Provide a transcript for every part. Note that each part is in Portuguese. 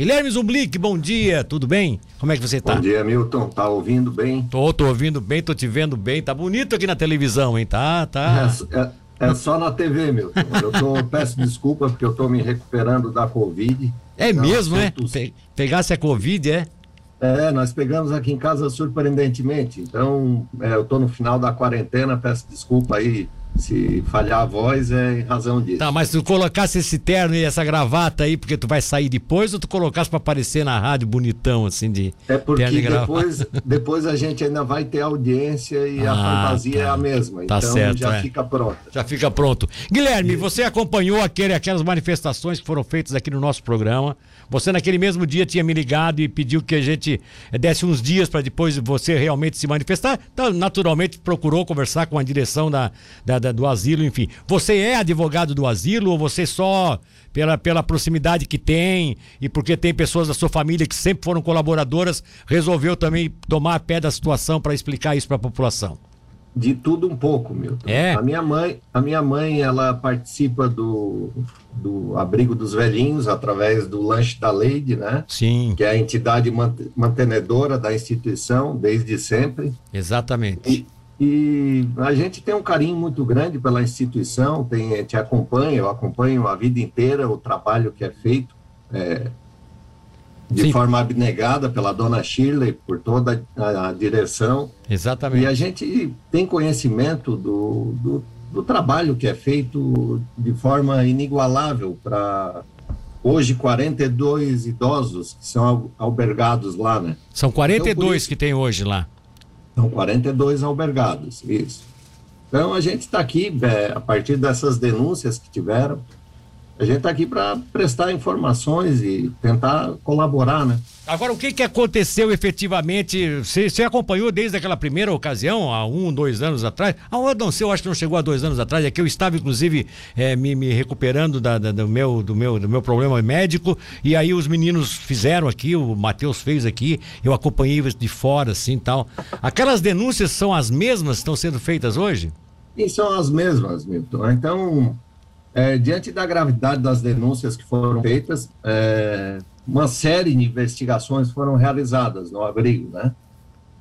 Guilherme Zumblick, bom dia, tudo bem? Como é que você tá? Bom dia, Milton. Tá ouvindo bem? Tô, tô ouvindo bem, tô te vendo bem. Tá bonito aqui na televisão, hein? Tá, tá. É, é, é só na TV, Milton. Eu tô, peço desculpa porque eu tô me recuperando da Covid. É então, mesmo, é? Pe pegasse a Covid, é? É, nós pegamos aqui em casa surpreendentemente. Então, é, eu tô no final da quarentena, peço desculpa aí se falhar a voz é em razão disso. Tá, mas tu colocasse esse terno e essa gravata aí porque tu vai sair depois ou tu colocasse para aparecer na rádio bonitão assim de É porque depois, depois a gente ainda vai ter audiência e ah, a fantasia tá. é a mesma. Tá então certo, já é. fica pronto. Já fica pronto. Guilherme, você acompanhou aquele, aquelas manifestações que foram feitas aqui no nosso programa. Você naquele mesmo dia tinha me ligado e pediu que a gente eh, desse uns dias para depois você realmente se manifestar. Então, naturalmente procurou conversar com a direção da, da, da, do asilo, enfim. Você é advogado do asilo ou você só pela, pela proximidade que tem e porque tem pessoas da sua família que sempre foram colaboradoras, resolveu também tomar a pé da situação para explicar isso para a população? De tudo um pouco, Milton. É. A minha mãe, a minha mãe, ela participa do, do abrigo dos velhinhos através do lanche da Leide, né? Sim. Que é a entidade mantenedora da instituição desde sempre. Exatamente. E, e a gente tem um carinho muito grande pela instituição, tem, te acompanha, eu acompanho a vida inteira o trabalho que é feito. É, de Sim. forma abnegada pela dona Shirley, por toda a, a, direção. Exatamente. E a gente tem conhecimento do, do, do trabalho que é feito de forma inigualável para hoje 42 idosos que são albergados lá, né? São 42 então, isso, que tem hoje lá. São 42 albergados, isso. Então a gente está aqui, é, a partir dessas denúncias que tiveram, a gente está aqui para prestar informações e tentar colaborar, né? Agora, o que, que aconteceu efetivamente? Você, você acompanhou desde aquela primeira ocasião, há um, dois anos atrás? Ah, não sei, eu acho que não chegou há dois anos atrás, é que eu estava, inclusive, é, me, me, recuperando da, da, do, meu, do, meu, do meu problema médico, e aí os meninos fizeram aqui, o Matheus fez aqui, eu acompanhei de fora, assim tal. Aquelas denúncias são as mesmas que estão sendo feitas hoje? E são as mesmas, Milton. Então, é, diante da gravidade das denúncias que foram feitas, é, uma série de investigações foram realizadas no abrigo, né?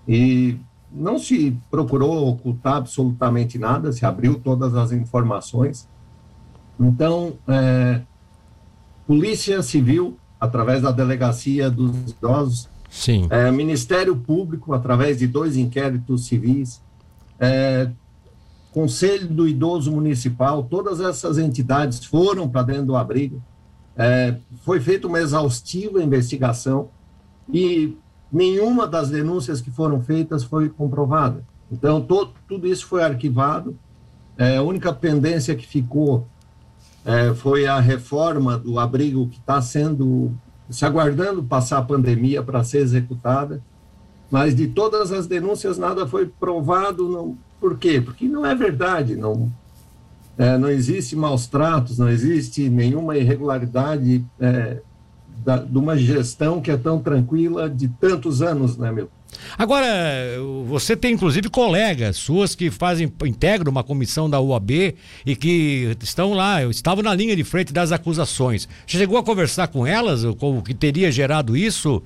E não se procurou ocultar absolutamente nada, se abriu todas as informações. Então, é, Polícia Civil, através da Delegacia dos Idosos, Sim. É, Ministério Público, através de dois inquéritos civis, é, Conselho do Idoso Municipal, todas essas entidades foram para dentro do abrigo. É, foi feita uma exaustiva investigação e nenhuma das denúncias que foram feitas foi comprovada. Então, tudo isso foi arquivado. É, a única pendência que ficou é, foi a reforma do abrigo que está sendo se aguardando passar a pandemia para ser executada. Mas de todas as denúncias, nada foi provado, não, por quê? Porque não é verdade, não, é, não existe maus tratos, não existe nenhuma irregularidade é, da, de uma gestão que é tão tranquila de tantos anos, né, meu? Agora, você tem inclusive colegas suas que fazem, integram uma comissão da UAB e que estão lá, estavam na linha de frente das acusações. Chegou a conversar com elas, o que teria gerado isso?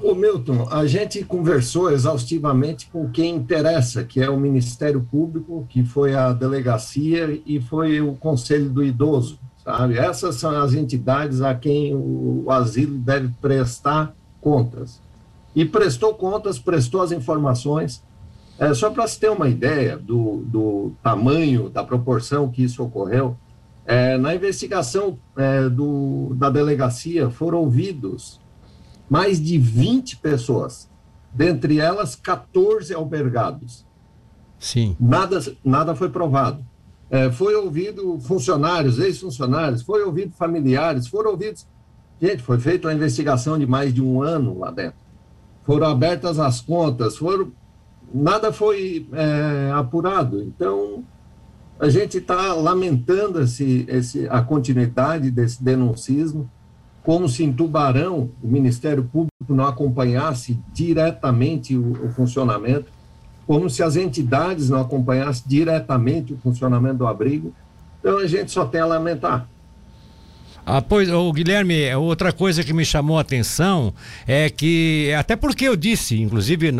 O Milton, a gente conversou exaustivamente com quem interessa, que é o Ministério Público, que foi a delegacia e foi o Conselho do Idoso, sabe? Essas são as entidades a quem o, asilo deve prestar contas. E prestou contas, prestou as informações. É, só para se ter uma ideia do, do tamanho, da proporção que isso ocorreu, é, na investigação é, do, da delegacia foram ouvidos mais de 20 pessoas, dentre elas 14 albergados. Sim. Nada, nada foi provado. É, foi ouvido funcionários, ex-funcionários, foi ouvido familiares, foram ouvidos. Gente, foi feita uma investigação de mais de um ano lá dentro. Foram abertas as contas, foram nada foi é, apurado. Então, a gente está lamentando esse, esse, a continuidade desse denuncismo como se em Tubarão o Ministério Público não acompanhasse diretamente o, o funcionamento, como se as entidades não acompanhassem diretamente o funcionamento do abrigo. Então a gente só tem a lamentar. Ah, pois, o Guilherme, outra coisa que me chamou a atenção é que, até porque eu disse, inclusive,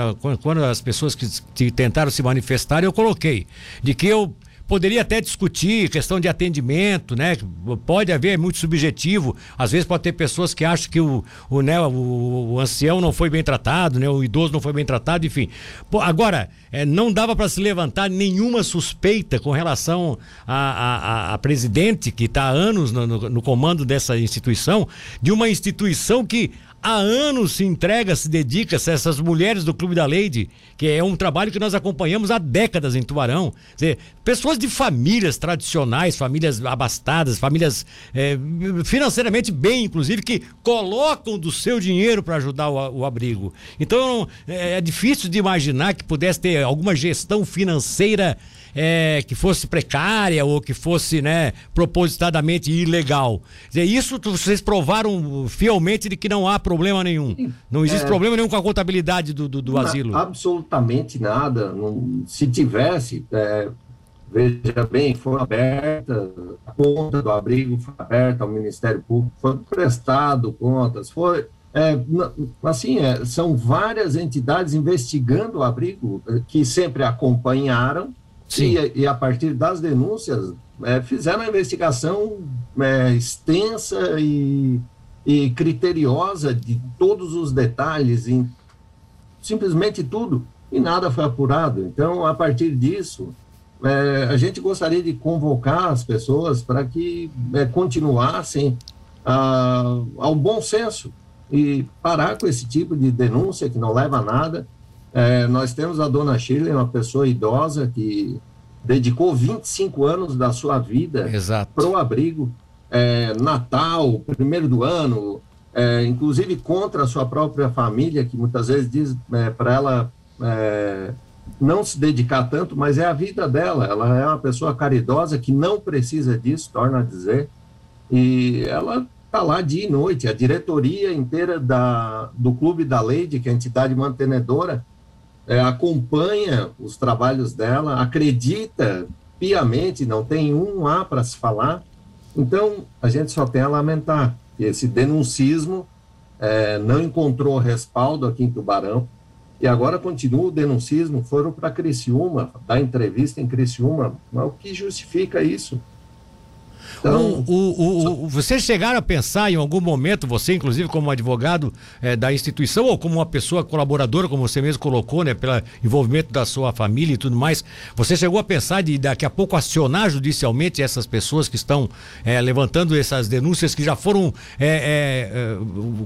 quando as pessoas que tentaram se manifestar, eu coloquei, de que eu poderia até discutir questão de atendimento, né? Pode haver é muito subjetivo. Às vezes pode ter pessoas que acham que o, o, né, o, o ancião não foi bem tratado, né? O idoso não foi bem tratado, enfim. Pô, agora, é, não dava para se levantar nenhuma suspeita com relação a, a, a presidente que está há anos no, no, no comando dessa instituição, de uma instituição que há anos se entrega, se dedica a essas mulheres do Clube da Leide, que é um trabalho que nós acompanhamos há décadas em Tubarão. Dizer, pessoas de famílias tradicionais, famílias abastadas, famílias é, financeiramente bem, inclusive, que colocam do seu dinheiro para ajudar o, o, abrigo. Então é, é difícil de imaginar que pudesse ter alguma gestão financeira é, que fosse precária ou que fosse, né, propositadamente ilegal. Dizer, isso vocês provaram fielmente de que não há problema nenhum. Não existe é, problema nenhum com a contabilidade do, do, do asilo. Absolutamente nada. Não, se tivesse, é, veja bem, foi aberta, a conta do abrigo foi aberta ao Ministério Público, foi prestado contas, foi. É, assim, é, são várias entidades investigando o abrigo é, que sempre acompanharam e, e, a partir das denúncias, é, fizeram uma investigação é, extensa e, e, criteriosa de todos os detalhes, em simplesmente tudo, e nada foi apurado. Então, a partir disso, é, a gente gostaria de convocar as pessoas para que é, continuassem a, ao bom senso e parar com esse tipo de denúncia que não leva a nada é, nós temos a dona Shirley, uma pessoa idosa que dedicou 25 anos da sua vida para o abrigo. É, Natal, primeiro do ano, é, inclusive contra a sua própria família, que muitas vezes diz é, para ela é, não se dedicar tanto, mas é a vida dela. Ela é uma pessoa caridosa que não precisa disso, torna a dizer, e ela está lá dia e noite. A diretoria inteira da, do Clube da Leide, que é a entidade mantenedora, é, acompanha os trabalhos dela, acredita piamente, não tem um A para se falar. Então, a gente só tem a lamentar. Que esse denuncismo é, não encontrou respaldo aqui em Tubarão, e agora continua o denuncismo, foram para Criciúma, dar entrevista em Criciúma, mas o que justifica isso? Então, o, o, o, vocês chegaram a pensar em algum momento, você inclusive como advogado é, da instituição ou como uma pessoa colaboradora, como você mesmo colocou, né, pelo envolvimento da sua família e tudo mais, você chegou a pensar de daqui a pouco acionar judicialmente essas pessoas que estão é, levantando essas denúncias que já foram, é,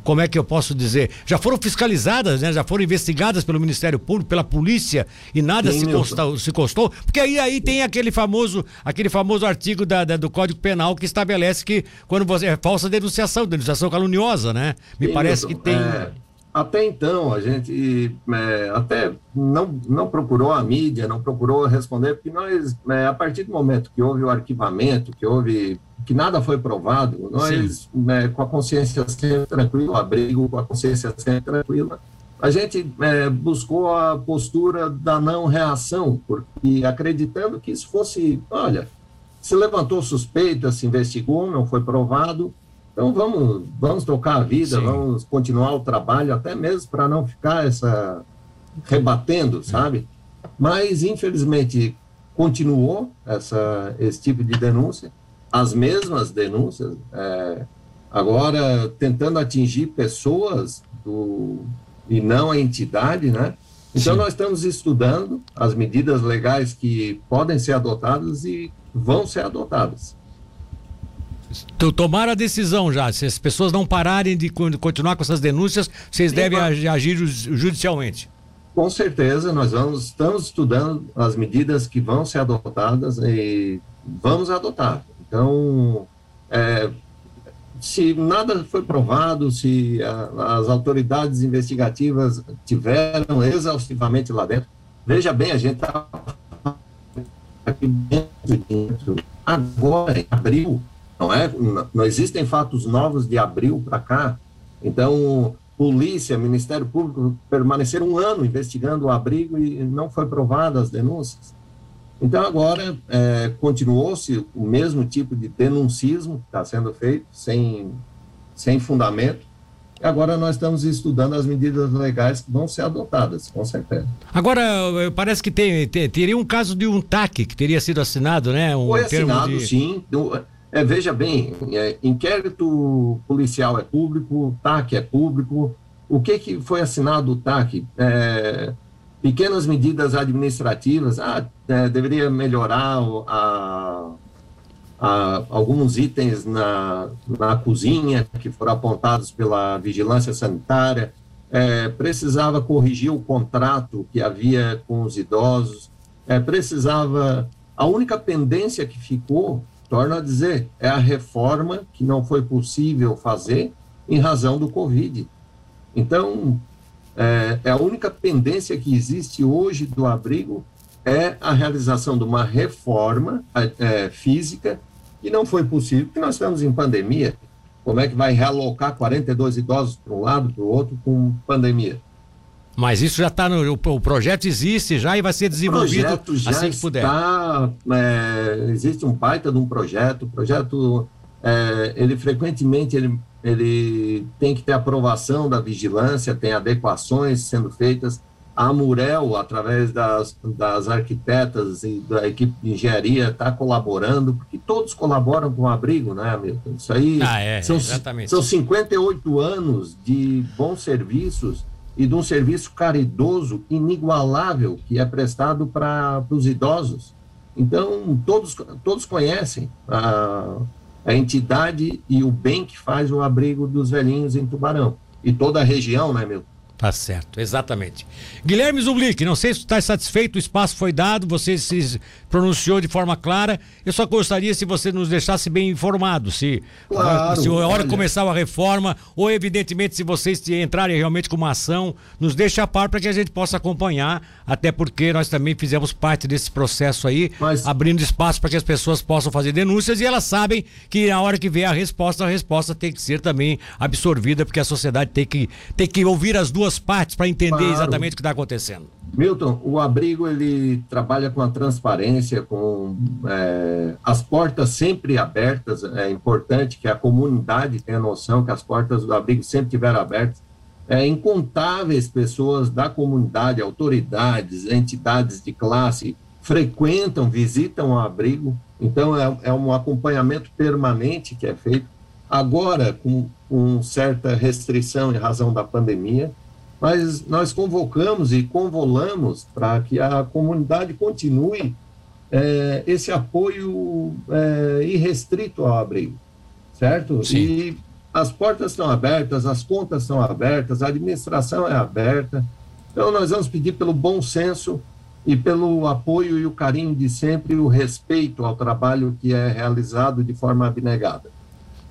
como é que eu posso dizer, já foram fiscalizadas, né, já foram investigadas pelo Ministério Público, pela polícia e nada Sim, se, constou, se constou, porque aí, aí tem aquele famoso, aquele famoso artigo da, da, do Código Penal Penal que estabelece que quando você é falsa denunciação, denunciação caluniosa, né? Me Sim, parece que tem. É, até então, a gente é, até não, não procurou a mídia, não procurou responder, porque nós, é, a partir do momento que houve o arquivamento, que houve que nada foi provado, nós, né, com a consciência sempre tranquila, abrigo com a consciência sempre tranquila, a gente é, buscou a postura da não reação, porque acreditando que isso fosse, olha, se levantou suspeita, se investigou, não foi provado. Então vamos, vamos tocar a vida, Sim. vamos continuar o trabalho, até mesmo para não ficar essa rebatendo, sabe? Mas infelizmente continuou essa, esse tipo de denúncia, as mesmas denúncias, é, agora tentando atingir pessoas do, e não a entidade, né? Então Sim. nós estamos estudando as medidas legais que podem ser adotadas e vão ser adotadas. Tomaram a decisão já. Se as pessoas não pararem de continuar com essas denúncias, vocês Sim, devem mas... agir judicialmente. Com certeza, nós vamos, estamos estudando as medidas que vão ser adotadas e vamos adotar. Então, é, se nada foi provado, se a, as autoridades investigativas tiveram exaustivamente lá dentro, veja bem, a gente está aqui dentro, dentro. Agora, em abril, não é? Não existem fatos novos de abril para cá. Então, polícia, Ministério Público permaneceram um ano investigando o abrigo e não foi provada as denúncias. Então, agora, é, continuou-se o mesmo tipo de denuncismo que está sendo feito, sem, sem fundamento, agora nós estamos estudando as medidas legais que vão ser adotadas, com certeza. Agora, parece que tem, tem teria um caso de um TAC que teria sido assinado, né? Um Foi assinado, de... sim. É, veja bem, é, inquérito policial é público, TAC é público. O que, que foi assinado o TAC? É, pequenas medidas administrativas, ah, é, deveria melhorar a, a, alguns itens na, na cozinha que foram apontados pela vigilância sanitária, é, precisava corrigir o contrato que havia com os idosos, é, precisava. A única pendência que ficou torno a dizer, é a reforma que não foi possível fazer em razão do Covid. Então, é, é, a única pendência que existe hoje do abrigo é a realização de uma reforma é, física que não foi possível, porque nós estamos em pandemia. Como é que vai realocar 42 idosos para um lado, para o outro, com pandemia? Mas isso já está no. O projeto existe já e vai ser desenvolvido assim que puder. Está, é, existe um baita de um projeto. O projeto, é, ele frequentemente ele, ele tem que ter aprovação da vigilância, tem adequações sendo feitas. A Murel, através das, das arquitetas e da equipe de engenharia, está colaborando, porque todos colaboram com o abrigo, né, Milton? Isso aí ah, é, são, exatamente. são 58 anos de bons serviços e de um serviço caridoso inigualável que é prestado para os idosos. Então, todos, todos conhecem a, a entidade e o bem que faz o abrigo dos velhinhos em Tubarão. E toda a região, né, meu? Tá certo, exatamente. Guilherme Zublick, não sei se está satisfeito, o espaço foi dado, você se pronunciou de forma clara. Eu só gostaria se você nos deixasse bem informado, se, claro, se a hora que começar a reforma, ou evidentemente se vocês entrarem realmente com uma ação, nos deixe a par para que a gente possa acompanhar, até porque nós também fizemos parte desse processo aí, Mas... abrindo espaço para que as pessoas possam fazer denúncias e elas sabem que na hora que vier a resposta, a resposta tem que ser também absorvida, porque a sociedade tem que, tem que ouvir as duas partes para entender claro. exatamente o que está acontecendo. Milton, o abrigo ele trabalha com a transparência, com é, as portas sempre abertas. É importante que a comunidade tenha noção que as portas do abrigo sempre estiveram abertas. É, incontáveis pessoas da comunidade, autoridades, entidades de classe frequentam, visitam o abrigo. Então é, é um acompanhamento permanente que é feito. Agora, com, com certa restrição em razão da pandemia, mas nós convocamos e convolamos para que a comunidade continue é, esse apoio é, irrestrito ao abrigo, certo? Sim. E as portas estão abertas, as contas estão abertas, a administração é aberta. Então, nós vamos pedir pelo bom senso e pelo apoio e o carinho de sempre, o respeito ao trabalho que é realizado de forma abnegada.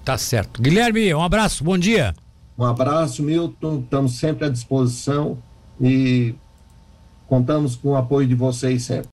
Tá certo. Guilherme, um abraço, bom dia. Um abraço, Milton. Estamos sempre à disposição e contamos com o apoio de vocês sempre.